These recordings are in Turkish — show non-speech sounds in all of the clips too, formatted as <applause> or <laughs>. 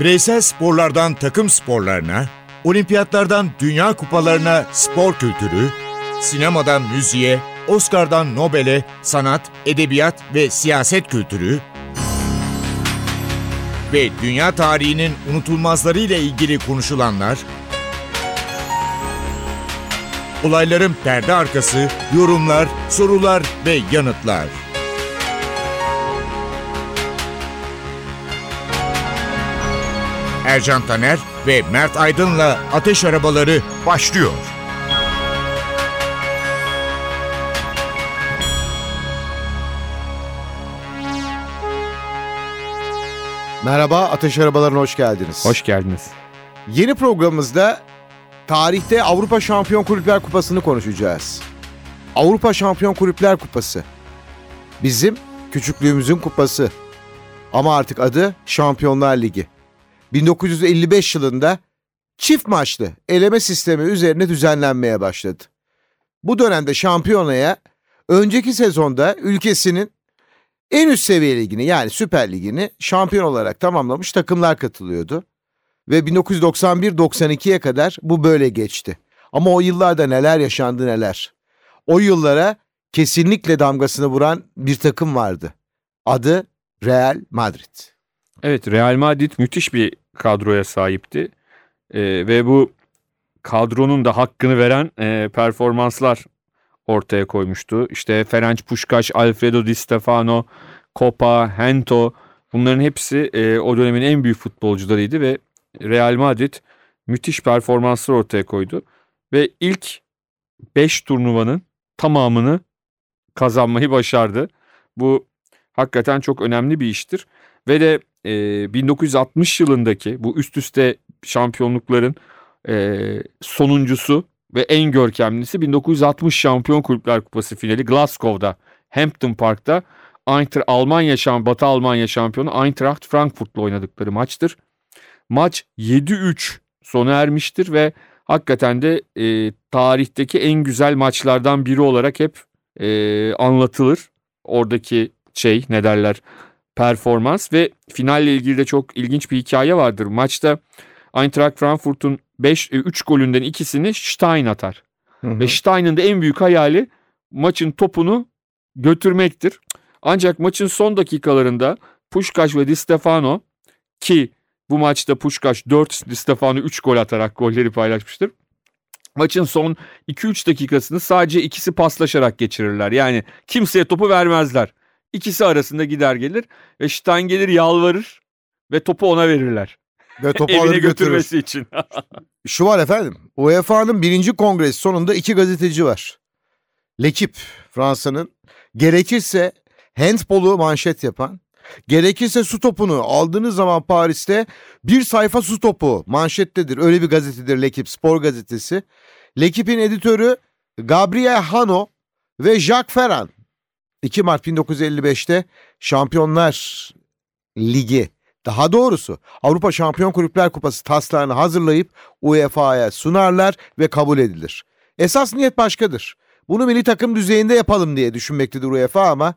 Bireysel sporlardan takım sporlarına, olimpiyatlardan dünya kupalarına spor kültürü, sinemadan müziğe, Oscar'dan Nobel'e sanat, edebiyat ve siyaset kültürü ve dünya tarihinin unutulmazlarıyla ilgili konuşulanlar, olayların perde arkası, yorumlar, sorular ve yanıtlar. Ercan Taner ve Mert Aydın'la Ateş Arabaları başlıyor. Merhaba Ateş Arabalarına hoş geldiniz. Hoş geldiniz. Yeni programımızda tarihte Avrupa Şampiyon Kulüpler Kupası'nı konuşacağız. Avrupa Şampiyon Kulüpler Kupası. Bizim küçüklüğümüzün kupası. Ama artık adı Şampiyonlar Ligi. 1955 yılında çift maçlı eleme sistemi üzerine düzenlenmeye başladı. Bu dönemde şampiyonaya önceki sezonda ülkesinin en üst seviye ligini yani Süper Ligini şampiyon olarak tamamlamış takımlar katılıyordu. Ve 1991-92'ye kadar bu böyle geçti. Ama o yıllarda neler yaşandı neler. O yıllara kesinlikle damgasını vuran bir takım vardı. Adı Real Madrid. Evet Real Madrid müthiş bir kadroya sahipti. Ee, ve bu kadronun da hakkını veren e, performanslar ortaya koymuştu. İşte Ferenc Puskas, Alfredo Di Stefano, Copa, Hento bunların hepsi e, o dönemin en büyük futbolcularıydı ve Real Madrid müthiş performanslar ortaya koydu. Ve ilk 5 turnuvanın tamamını kazanmayı başardı. Bu hakikaten çok önemli bir iştir. Ve de e, 1960 yılındaki bu üst üste şampiyonlukların e, sonuncusu ve en görkemlisi 1960 Şampiyon Kulüpler Kupası finali Glasgow'da Hampton Park'ta Eintracht Almanya şamp Batı Almanya şampiyonu Eintracht Frankfurt'la oynadıkları maçtır. Maç 7-3 sona ermiştir ve hakikaten de e, tarihteki en güzel maçlardan biri olarak hep e, anlatılır. Oradaki şey ne derler performans ve finalle ilgili de çok ilginç bir hikaye vardır. Maçta Eintracht Frankfurt'un 5 3 golünden ikisini Stein atar. Hı hı. Ve Stein'ın da en büyük hayali maçın topunu götürmektir. Ancak maçın son dakikalarında Pushkash ve Di Stefano ki bu maçta Pushkash 4, Di Stefano 3 gol atarak golleri paylaşmıştır. Maçın son 2-3 dakikasını sadece ikisi paslaşarak geçirirler. Yani kimseye topu vermezler. İkisi arasında gider gelir ve Stein gelir yalvarır ve topu ona verirler. Ve topu <laughs> Evine götürür. götürmesi için. Şu var efendim. UEFA'nın birinci kongresi sonunda iki gazeteci var. Lekip Fransa'nın gerekirse handbolu manşet yapan, gerekirse su topunu aldığınız zaman Paris'te bir sayfa su topu manşettedir. Öyle bir gazetedir Lekip, spor gazetesi. Lekip'in editörü Gabriel Hano ve Jacques Ferrand. 2 Mart 1955'te Şampiyonlar Ligi daha doğrusu Avrupa Şampiyon Kulüpler Kupası taslağını hazırlayıp UEFA'ya sunarlar ve kabul edilir. Esas niyet başkadır. Bunu milli takım düzeyinde yapalım diye düşünmektedir UEFA ama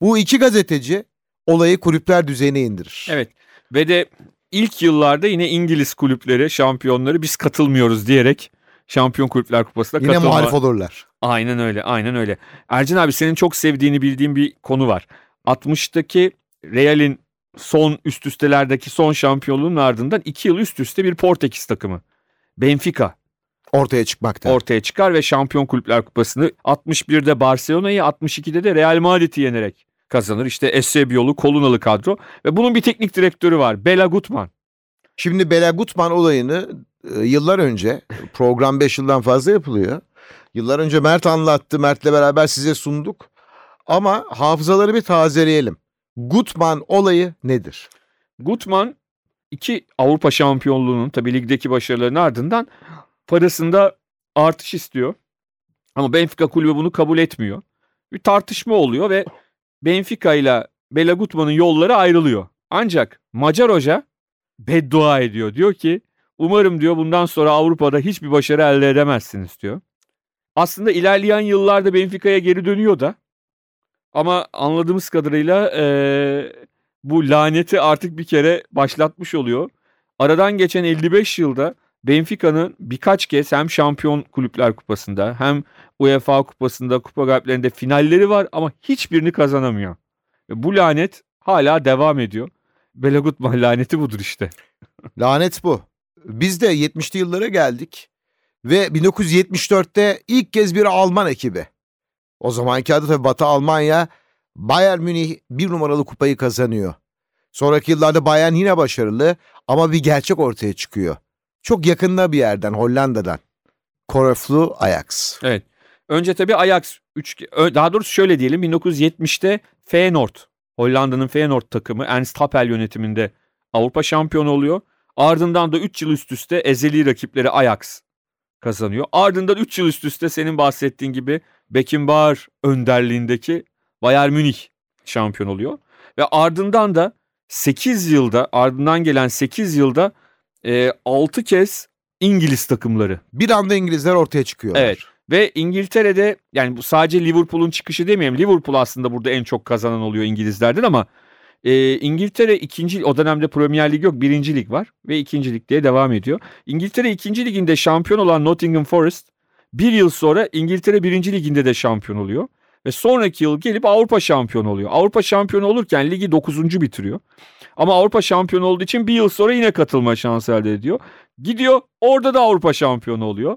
bu iki gazeteci olayı kulüpler düzeyine indirir. Evet ve de ilk yıllarda yine İngiliz kulüpleri, şampiyonları biz katılmıyoruz diyerek Şampiyon Kulüpler Kupası'na Yine katılma. muhalif olurlar. Aynen öyle, aynen öyle. Ercan abi senin çok sevdiğini bildiğim bir konu var. 60'taki Real'in son üst üstelerdeki son şampiyonluğun ardından iki yıl üst üste bir Portekiz takımı. Benfica Ortaya çıkmakta. ortaya çıkar ve Şampiyon Kulüpler Kupası'nı 61'de Barcelona'yı 62'de de Real Madrid'i yenerek kazanır. İşte Eusebio'lu, Kolunalı kadro ve bunun bir teknik direktörü var. Bela Gutman. Şimdi Bela Gutman olayını yıllar önce program 5 yıldan fazla yapılıyor. Yıllar önce Mert anlattı. Mert'le beraber size sunduk. Ama hafızaları bir tazeleyelim. Gutman olayı nedir? Gutman iki Avrupa şampiyonluğunun tabii ligdeki başarılarının ardından parasında artış istiyor. Ama Benfica kulübü bunu kabul etmiyor. Bir tartışma oluyor ve Benfica ile Bela Gutman'ın yolları ayrılıyor. Ancak Macar hoca beddua ediyor. Diyor ki umarım diyor bundan sonra Avrupa'da hiçbir başarı elde edemezsiniz diyor. Aslında ilerleyen yıllarda Benfica'ya geri dönüyor da. Ama anladığımız kadarıyla eee, bu laneti artık bir kere başlatmış oluyor. aradan geçen 55 yılda Benfica'nın birkaç kez hem Şampiyon Kulüpler Kupası'nda hem UEFA Kupası'nda kupa galiplerinde finalleri var ama hiçbirini kazanamıyor. Bu lanet hala devam ediyor. Belagutman <laughs> laneti budur işte. Lanet bu. Biz de 70'li yıllara geldik ve 1974'te ilk kez bir Alman ekibi. O zamanki adı tabii Batı Almanya Bayern Münih bir numaralı kupayı kazanıyor. Sonraki yıllarda Bayern yine başarılı ama bir gerçek ortaya çıkıyor. Çok yakında bir yerden Hollanda'dan. Koroflu Ajax. Evet. Önce tabii Ajax 3 daha doğrusu şöyle diyelim 1970'te Feyenoord Hollanda'nın Feyenoord takımı Ernst Happel yönetiminde Avrupa şampiyonu oluyor. Ardından da 3 yıl üst üste ezeli rakipleri Ajax kazanıyor. Ardından 3 yıl üst üste senin bahsettiğin gibi Beckenbauer önderliğindeki Bayern Münih şampiyon oluyor. Ve ardından da 8 yılda ardından gelen 8 yılda e, 6 kez İngiliz takımları. Bir anda İngilizler ortaya çıkıyorlar. Evet. Ve İngiltere'de yani bu sadece Liverpool'un çıkışı demeyelim. Liverpool aslında burada en çok kazanan oluyor İngilizlerden ama e, İngiltere ikinci o dönemde Premier Lig yok birinci lig var ve ikinci lig diye devam ediyor. İngiltere ikinci liginde şampiyon olan Nottingham Forest bir yıl sonra İngiltere birinci liginde de şampiyon oluyor. Ve sonraki yıl gelip Avrupa şampiyonu oluyor. Avrupa şampiyonu olurken ligi 9. bitiriyor. Ama Avrupa şampiyonu olduğu için bir yıl sonra yine katılma şansı elde ediyor. Gidiyor orada da Avrupa şampiyonu oluyor.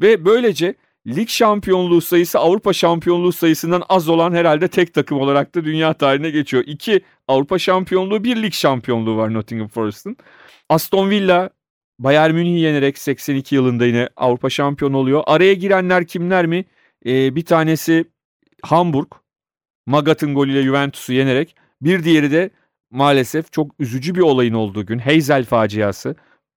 Ve böylece lig şampiyonluğu sayısı Avrupa şampiyonluğu sayısından az olan herhalde tek takım olarak da dünya tarihine geçiyor. İki Avrupa şampiyonluğu bir lig şampiyonluğu var Nottingham Forest'ın. Aston Villa Bayern Münih'i yenerek 82 yılında yine Avrupa şampiyonu oluyor. Araya girenler kimler mi? Ee, bir tanesi Hamburg. Magat'ın golüyle Juventus'u yenerek. Bir diğeri de maalesef çok üzücü bir olayın olduğu gün Hazel faciası.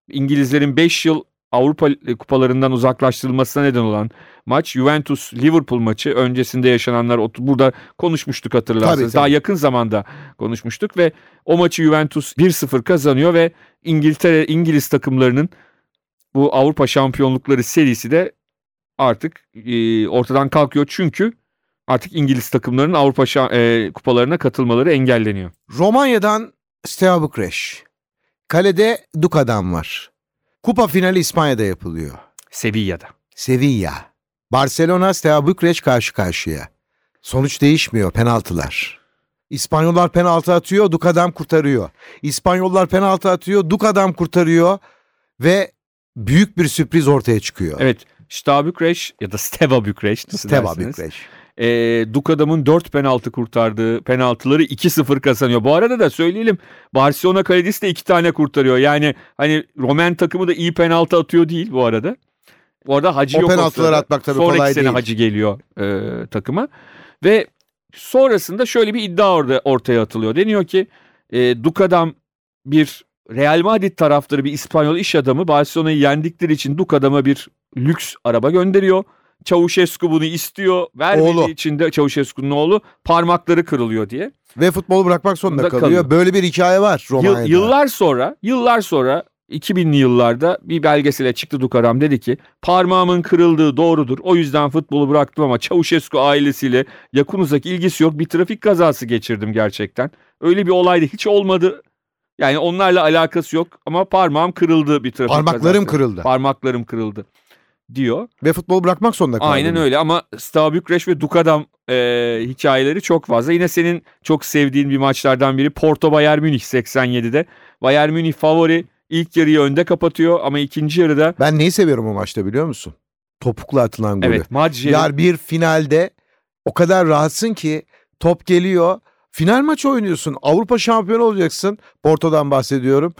İngilizlerin 5 yıl Avrupa kupalarından uzaklaştırılmasına neden olan maç Juventus Liverpool maçı öncesinde yaşananlar burada konuşmuştuk hatırlarsınız. Tabii, tabii. Daha yakın zamanda konuşmuştuk ve o maçı Juventus 1-0 kazanıyor ve İngiltere İngiliz takımlarının bu Avrupa şampiyonlukları serisi de artık e, ortadan kalkıyor çünkü artık İngiliz takımlarının Avrupa e, kupalarına katılmaları engelleniyor. Romanya'dan Steaua Bükreş. Kalede Duka'dan var. Kupa finali İspanya'da yapılıyor. Sevilla'da. Sevilla. Barcelona Steaua Bükreş karşı karşıya. Sonuç değişmiyor penaltılar. İspanyollar penaltı atıyor, Duka'dan kurtarıyor. İspanyollar penaltı atıyor, Duka'dan kurtarıyor ve büyük bir sürpriz ortaya çıkıyor. Evet, Steaua Bükreş ya da Steva Bükreş. Steva Bükreş e, Dukadam'ın 4 penaltı kurtardığı penaltıları 2-0 kazanıyor. Bu arada da söyleyelim Barcelona kalecisi de 2 tane kurtarıyor. Yani hani Roman takımı da iyi penaltı atıyor değil bu arada. Bu arada Hacı o yok. O penaltıları atmak tabii Sonraki kolay sene değil. Hacı geliyor e, takıma. Ve sonrasında şöyle bir iddia orada ortaya atılıyor. Deniyor ki e, Dukadam bir Real Madrid taraftarı bir İspanyol iş adamı Barcelona'yı yendikleri için Dukadam'a bir lüks araba gönderiyor. Çavuşescu bunu istiyor. Vermediği oğlu. için de Çavuşescu'nun oğlu parmakları kırılıyor diye. Ve futbolu bırakmak zorunda kalıyor. kalıyor. Böyle bir hikaye var Romanya'da. Yıl, yıllar sonra, yıllar sonra 2000'li yıllarda bir belgesele çıktı Dukaram dedi ki parmağımın kırıldığı doğrudur. O yüzden futbolu bıraktım ama Çavuşescu ailesiyle yakın uzak ilgisi yok. Bir trafik kazası geçirdim gerçekten. Öyle bir olay da hiç olmadı. Yani onlarla alakası yok ama parmağım kırıldı bir trafik Parmaklarım kazası. kırıldı. Parmaklarım kırıldı diyor. Ve futbolu bırakmak zorunda kaldı. Aynen öyle ama Steaua Bükreş ve Dukadam e, hikayeleri çok fazla. Yine senin çok sevdiğin bir maçlardan biri Porto Bayern Münih 87'de. Bayern Münih favori ilk yarıyı önde kapatıyor ama ikinci yarıda... Ben neyi seviyorum o maçta biliyor musun? Topukla atılan golü. Evet Madjer'in... Yar bir finalde o kadar rahatsın ki top geliyor. Final maç oynuyorsun. Avrupa şampiyonu olacaksın. Porto'dan bahsediyorum.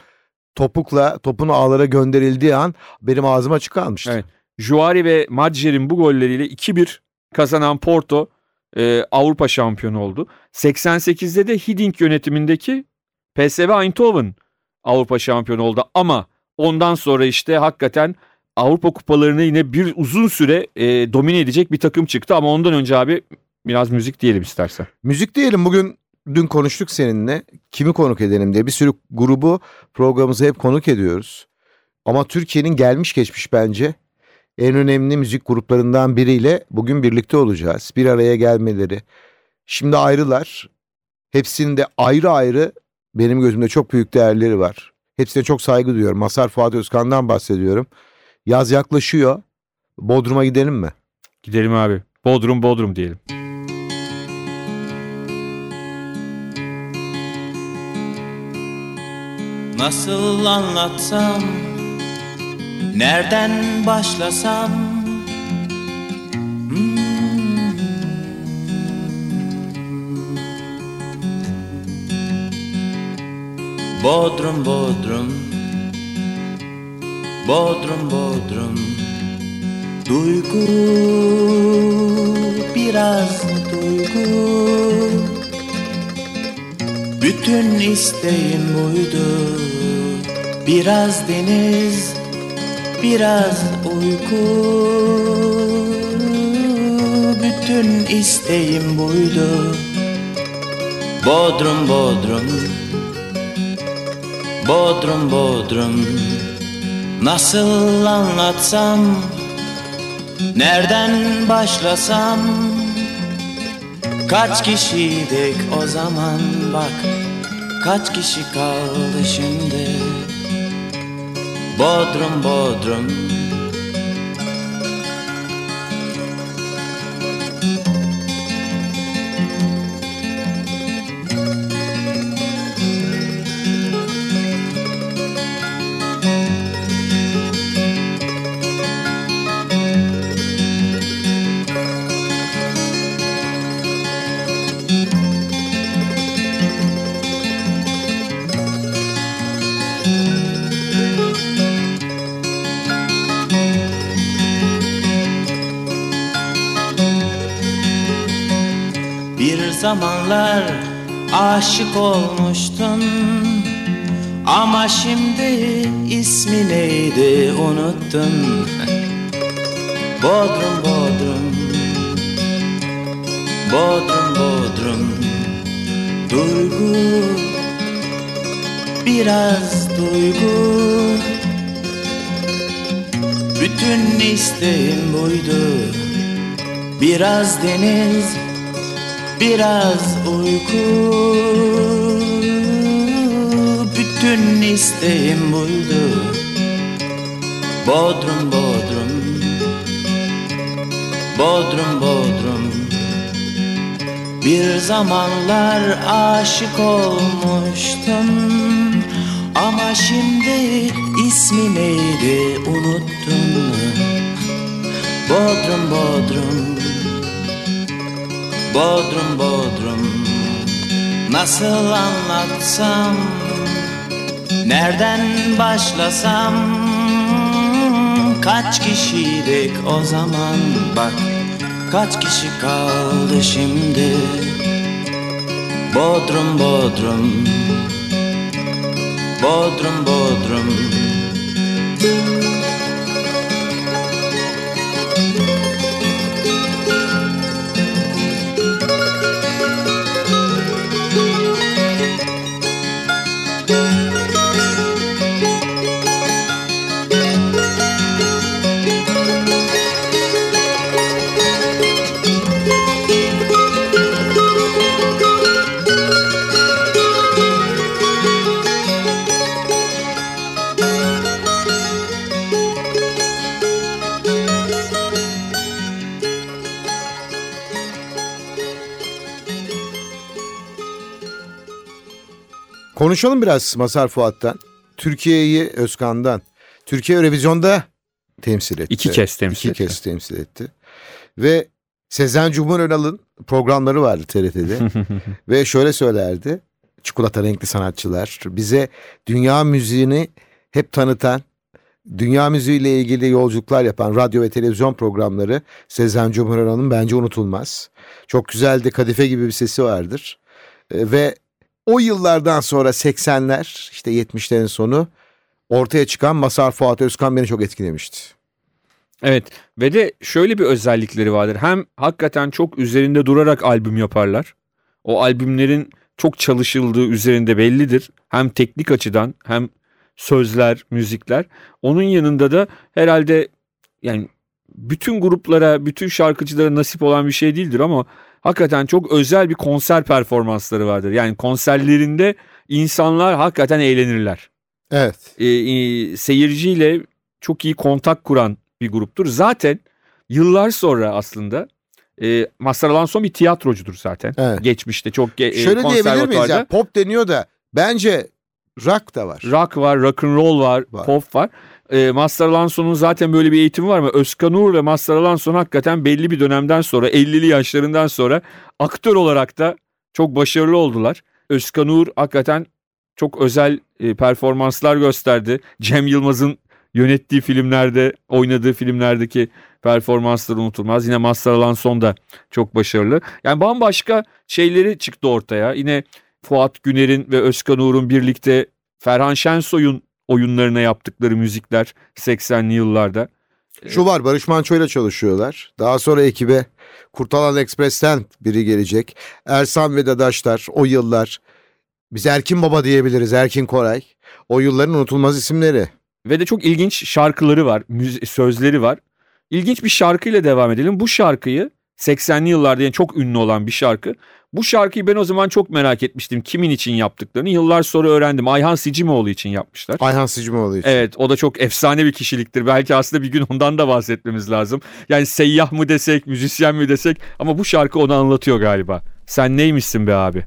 Topukla topun ağlara gönderildiği an benim ağzım açık kalmıştı. Evet. Juari ve Madjer'in bu golleriyle 2-1 kazanan Porto e, Avrupa şampiyonu oldu. 88'de de Hiddink yönetimindeki PSV Eindhoven Avrupa şampiyonu oldu ama ondan sonra işte hakikaten Avrupa kupalarını yine bir uzun süre e, domine edecek bir takım çıktı ama ondan önce abi biraz müzik diyelim istersen. Müzik diyelim bugün dün konuştuk seninle kimi konuk edelim diye bir sürü grubu programımıza hep konuk ediyoruz. Ama Türkiye'nin gelmiş geçmiş bence en önemli müzik gruplarından biriyle bugün birlikte olacağız. Bir araya gelmeleri. Şimdi ayrılar. Hepsinde ayrı ayrı benim gözümde çok büyük değerleri var. Hepsine çok saygı duyuyorum. Masar Fuat Özkan'dan bahsediyorum. Yaz yaklaşıyor. Bodrum'a gidelim mi? Gidelim abi. Bodrum Bodrum diyelim. Nasıl anlatsam Nereden başlasam? Hmm. Bodrum Bodrum. Bodrum Bodrum. Duygu biraz duygu. Bütün isteğim buydu. Biraz deniz Biraz uyku. Bütün isteğim buydu. Bodrum Bodrum. Bodrum Bodrum. Nasıl anlatsam Nereden başlasam? Kaç kişiydik o zaman? Bak Kaç kişi kaldı şimdi Bodrum Bodrum Bir zamanlar aşık olmuştun. Ama şimdi ismi neydi unuttun. <laughs> Bodrum Bodrum. Bodrum Bodrum. Duygu. Biraz duygu. Bütün isteğim buydu. Biraz deniz Biraz uyku. Bütün isteğim buydu. Bodrum Bodrum. Bodrum Bodrum. Bir zamanlar aşık olmuştum. Ama şimdi ismi neydi unuttun Bodrum Bodrum Bodrum Bodrum Nasıl anlatsam Nereden başlasam? Kaç kişiydik o zaman? Bak Kaç kişi kaldı şimdi? Bodrum Bodrum Bodrum Bodrum Konuşalım biraz Masar Fuat'tan. Türkiye'yi Özkan'dan. Türkiye Eurovizyon'da temsil etti. İki kez temsil İki etti. kez temsil etti. Ve Sezen Cumhur Önal'ın programları vardı TRT'de. <laughs> Ve şöyle söylerdi. Çikolata renkli sanatçılar. Bize dünya müziğini hep tanıtan, dünya müziğiyle ilgili yolculuklar yapan radyo ve televizyon programları Sezen Cumhur Önal'ın bence unutulmaz. Çok güzel de kadife gibi bir sesi vardır. E, Ve o yıllardan sonra 80'ler işte 70'lerin sonu ortaya çıkan Masar Fuat Özkan beni çok etkilemişti. Evet ve de şöyle bir özellikleri vardır. Hem hakikaten çok üzerinde durarak albüm yaparlar. O albümlerin çok çalışıldığı üzerinde bellidir. Hem teknik açıdan hem sözler, müzikler. Onun yanında da herhalde yani bütün gruplara, bütün şarkıcılara nasip olan bir şey değildir ama hakikaten çok özel bir konser performansları vardır. Yani konserlerinde insanlar hakikaten eğlenirler. Evet. e, e, seyirciyle çok iyi kontak kuran bir gruptur. Zaten yıllar sonra aslında e, Mazhar Alanson bir tiyatrocudur zaten. Evet. Geçmişte çok ge- e, Şöyle diyebilir miyiz ya pop deniyor da bence rock da var. Rock var, rock and roll var, Var. pop var. E, Mazhar Alanson'un zaten böyle bir eğitimi var ama Özkan Uğur ve Mazhar Alanson hakikaten belli bir dönemden sonra 50'li yaşlarından sonra aktör olarak da çok başarılı oldular. Özkan Uğur hakikaten çok özel e, performanslar gösterdi. Cem Yılmaz'ın yönettiği filmlerde, oynadığı filmlerdeki performansları unutulmaz. Yine Mazhar Alanson da çok başarılı. Yani bambaşka şeyleri çıktı ortaya. Yine Fuat Güner'in ve Özkan Uğur'un birlikte Ferhan Şensoy'un oyunlarına yaptıkları müzikler 80'li yıllarda. Şu var Barış Manço ile çalışıyorlar. Daha sonra ekibe Kurtalan Ekspres'ten biri gelecek. Ersan ve Dadaşlar o yıllar. Biz Erkin Baba diyebiliriz Erkin Koray. O yılların unutulmaz isimleri. Ve de çok ilginç şarkıları var, müzi- sözleri var. İlginç bir şarkıyla devam edelim. Bu şarkıyı 80'li yıllarda yani çok ünlü olan bir şarkı. Bu şarkıyı ben o zaman çok merak etmiştim. Kimin için yaptıklarını yıllar sonra öğrendim. Ayhan Sicimoğlu için yapmışlar. Ayhan Sicimoğlu için. Evet o da çok efsane bir kişiliktir. Belki aslında bir gün ondan da bahsetmemiz lazım. Yani seyyah mı desek, müzisyen mi desek ama bu şarkı onu anlatıyor galiba. Sen neymişsin be abi?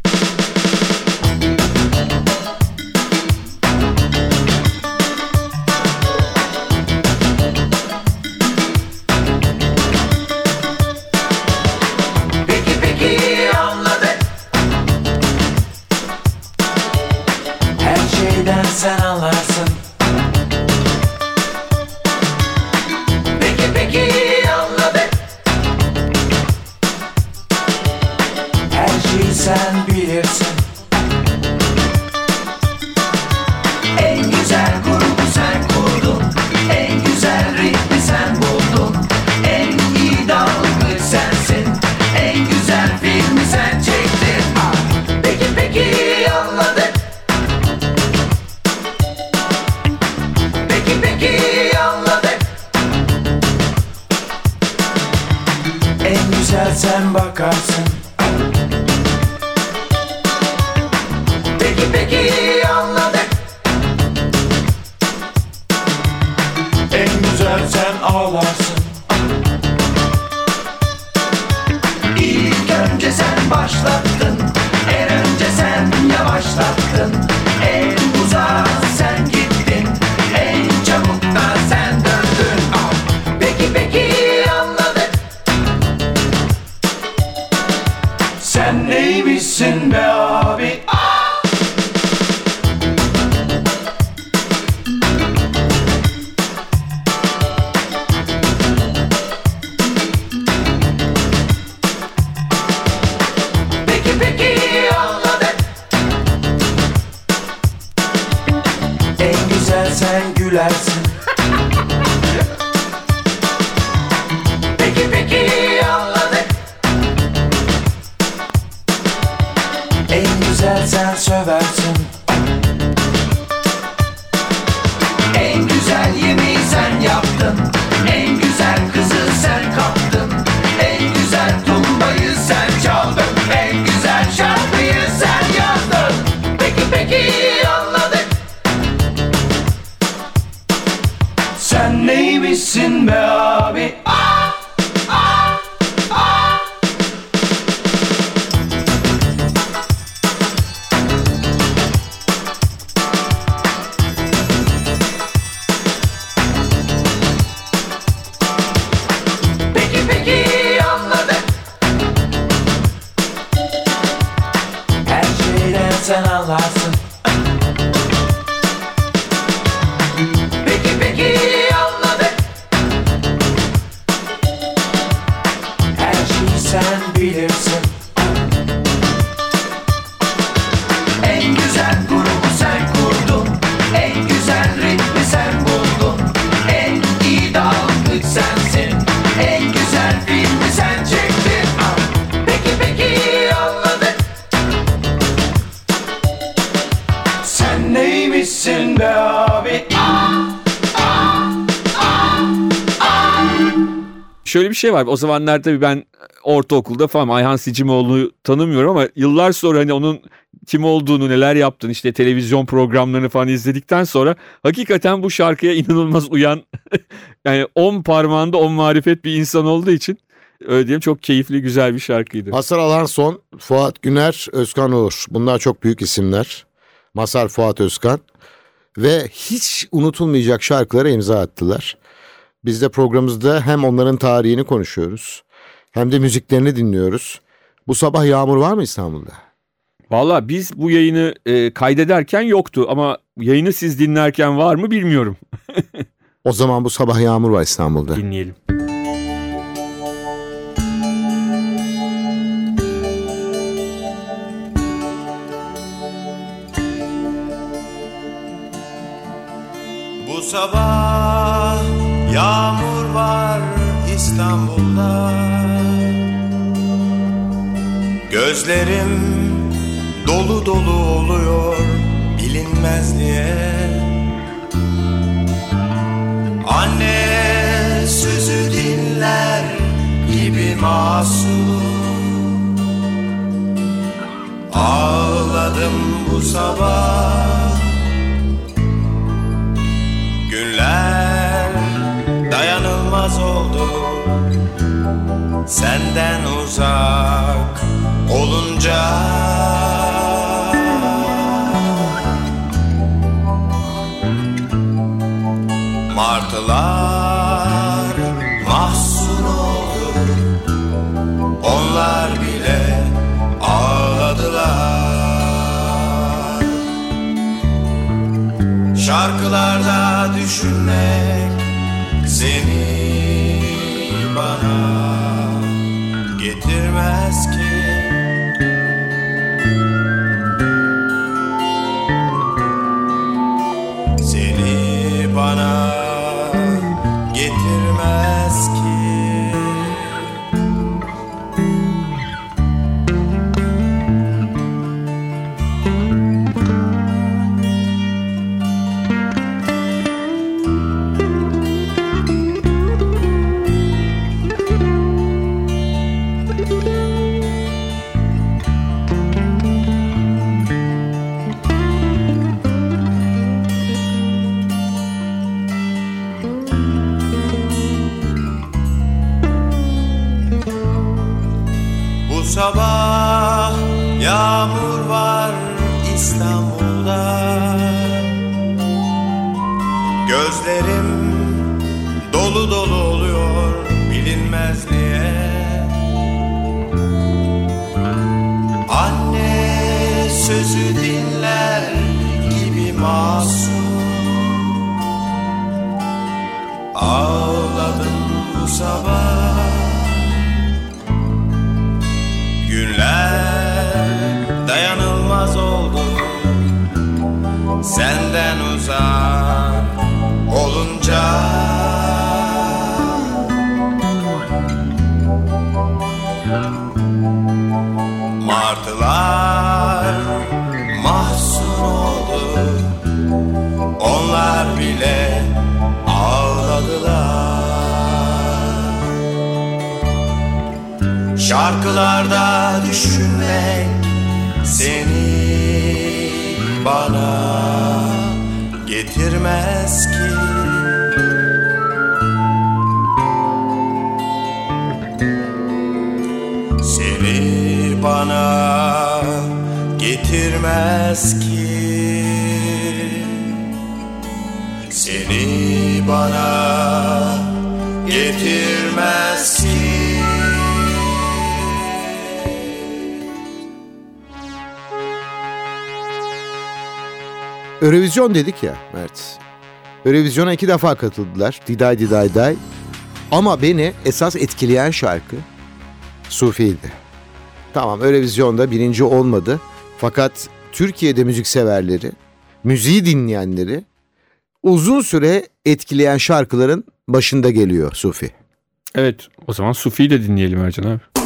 Sen bilirsin Şöyle bir şey var. O zamanlar tabii ben ortaokulda falan Ayhan Sicimoğlu'nu tanımıyorum ama yıllar sonra hani onun kim olduğunu neler yaptığını işte televizyon programlarını falan izledikten sonra hakikaten bu şarkıya inanılmaz uyan <laughs> yani on parmağında on marifet bir insan olduğu için öyle diyeyim çok keyifli güzel bir şarkıydı. Masar Alanson, Fuat Güner, Özkan Uğur. Bunlar çok büyük isimler. Masar Fuat Özkan. Ve hiç unutulmayacak şarkılara imza attılar. Biz de programımızda hem onların tarihini konuşuyoruz hem de müziklerini dinliyoruz. Bu sabah yağmur var mı İstanbul'da? Valla biz bu yayını e, kaydederken yoktu ama yayını siz dinlerken var mı bilmiyorum. <laughs> O zaman bu sabah yağmur var İstanbul'da. Dinleyelim. Bu sabah yağmur var İstanbul'da. Gözlerim dolu dolu oluyor bilinmez diye Anne sözü dinler gibi masum. Ağladım bu sabah. Günler Senden uzak olunca. Martılar mahzun oldu Onlar bile ağladılar. Şarkılarda düşünmek seni bana getirmez ki bana getirmez ki Seni bana getirmez ki Eurovision dedik ya Mert. Eurovision'a iki defa katıldılar. Diday Diday Day. Ama beni esas etkileyen şarkı Sufi'ydi. Tamam Eurovision'da birinci olmadı. Fakat Türkiye'de müzik severleri, müziği dinleyenleri uzun süre etkileyen şarkıların başında geliyor Sufi. Evet o zaman Sufi'yi de dinleyelim Ercan abi.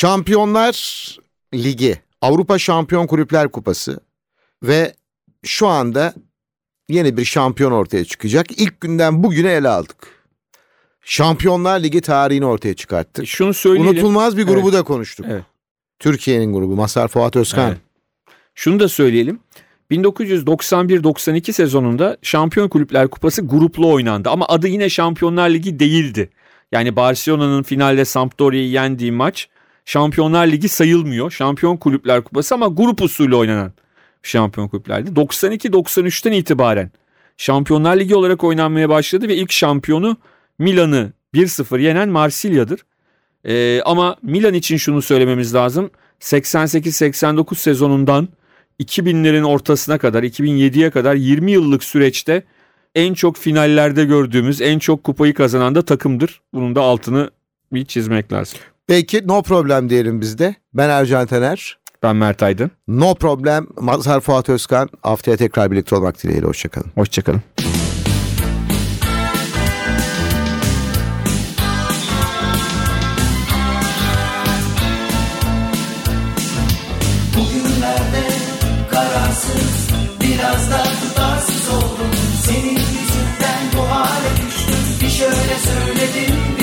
Şampiyonlar Ligi, Avrupa Şampiyon Kulüpler Kupası ve şu anda yeni bir şampiyon ortaya çıkacak. İlk günden bugüne ele aldık. Şampiyonlar Ligi tarihini ortaya çıkarttık. Şunu söyleyelim. Unutulmaz bir grubu Evet. da konuştuk. Evet. Türkiye'nin grubu Masar Fuat Özkan. Evet. Şunu da söyleyelim. 1991-92 sezonunda Şampiyon Kulüpler Kupası gruplu oynandı ama adı yine Şampiyonlar Ligi değildi. Yani Barcelona'nın finalde Sampdoria'yı yendiği maç Şampiyonlar Ligi sayılmıyor. Şampiyon Kulüpler Kupası ama grup usulü oynanan Şampiyon Kulüpler'di. 92-93'ten itibaren Şampiyonlar Ligi olarak oynanmaya başladı ve ilk şampiyonu Milan'ı 1-0 yenen Marsilya'dır. Ee, ama Milan için şunu söylememiz lazım. 88-89 sezonundan 2000'lerin ortasına kadar 2007'ye kadar 20 yıllık süreçte en çok finallerde gördüğümüz en çok kupayı kazanan da takımdır. Bunun da altını bir çizmek lazım. Peki no problem diyelim biz de. Ben Ercan Taner. Ben Mert Aydın. No problem Mazhar Fuat Özkan. Haftaya tekrar birlikte olmak dileğiyle. Hoşçakalın. Hoşçakalın. Bugünlerde kararsız Biraz da tutarsız oldum Senin yüzünden bu hale düştüm Bir şöyle söyledim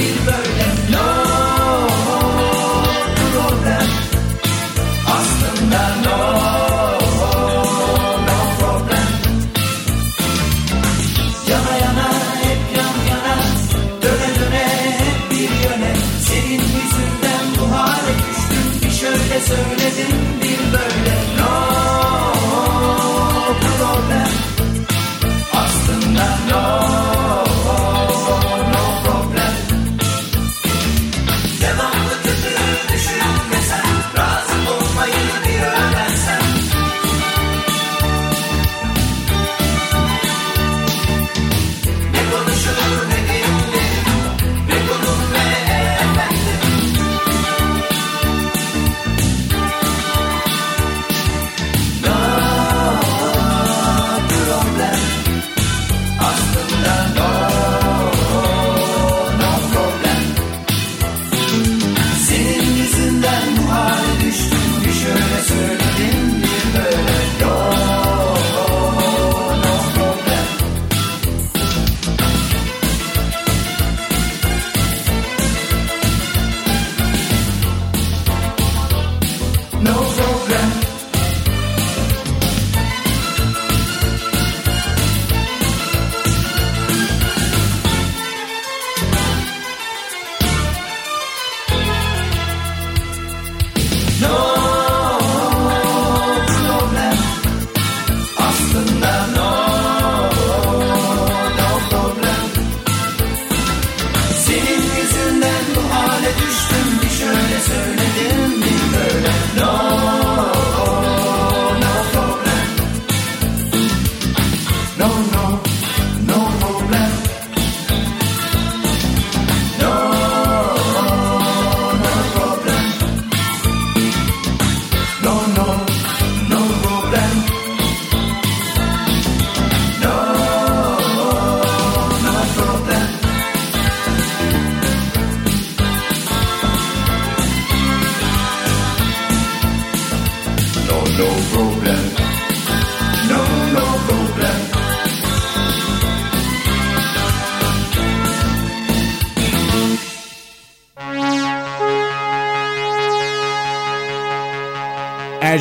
söyledim